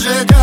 chega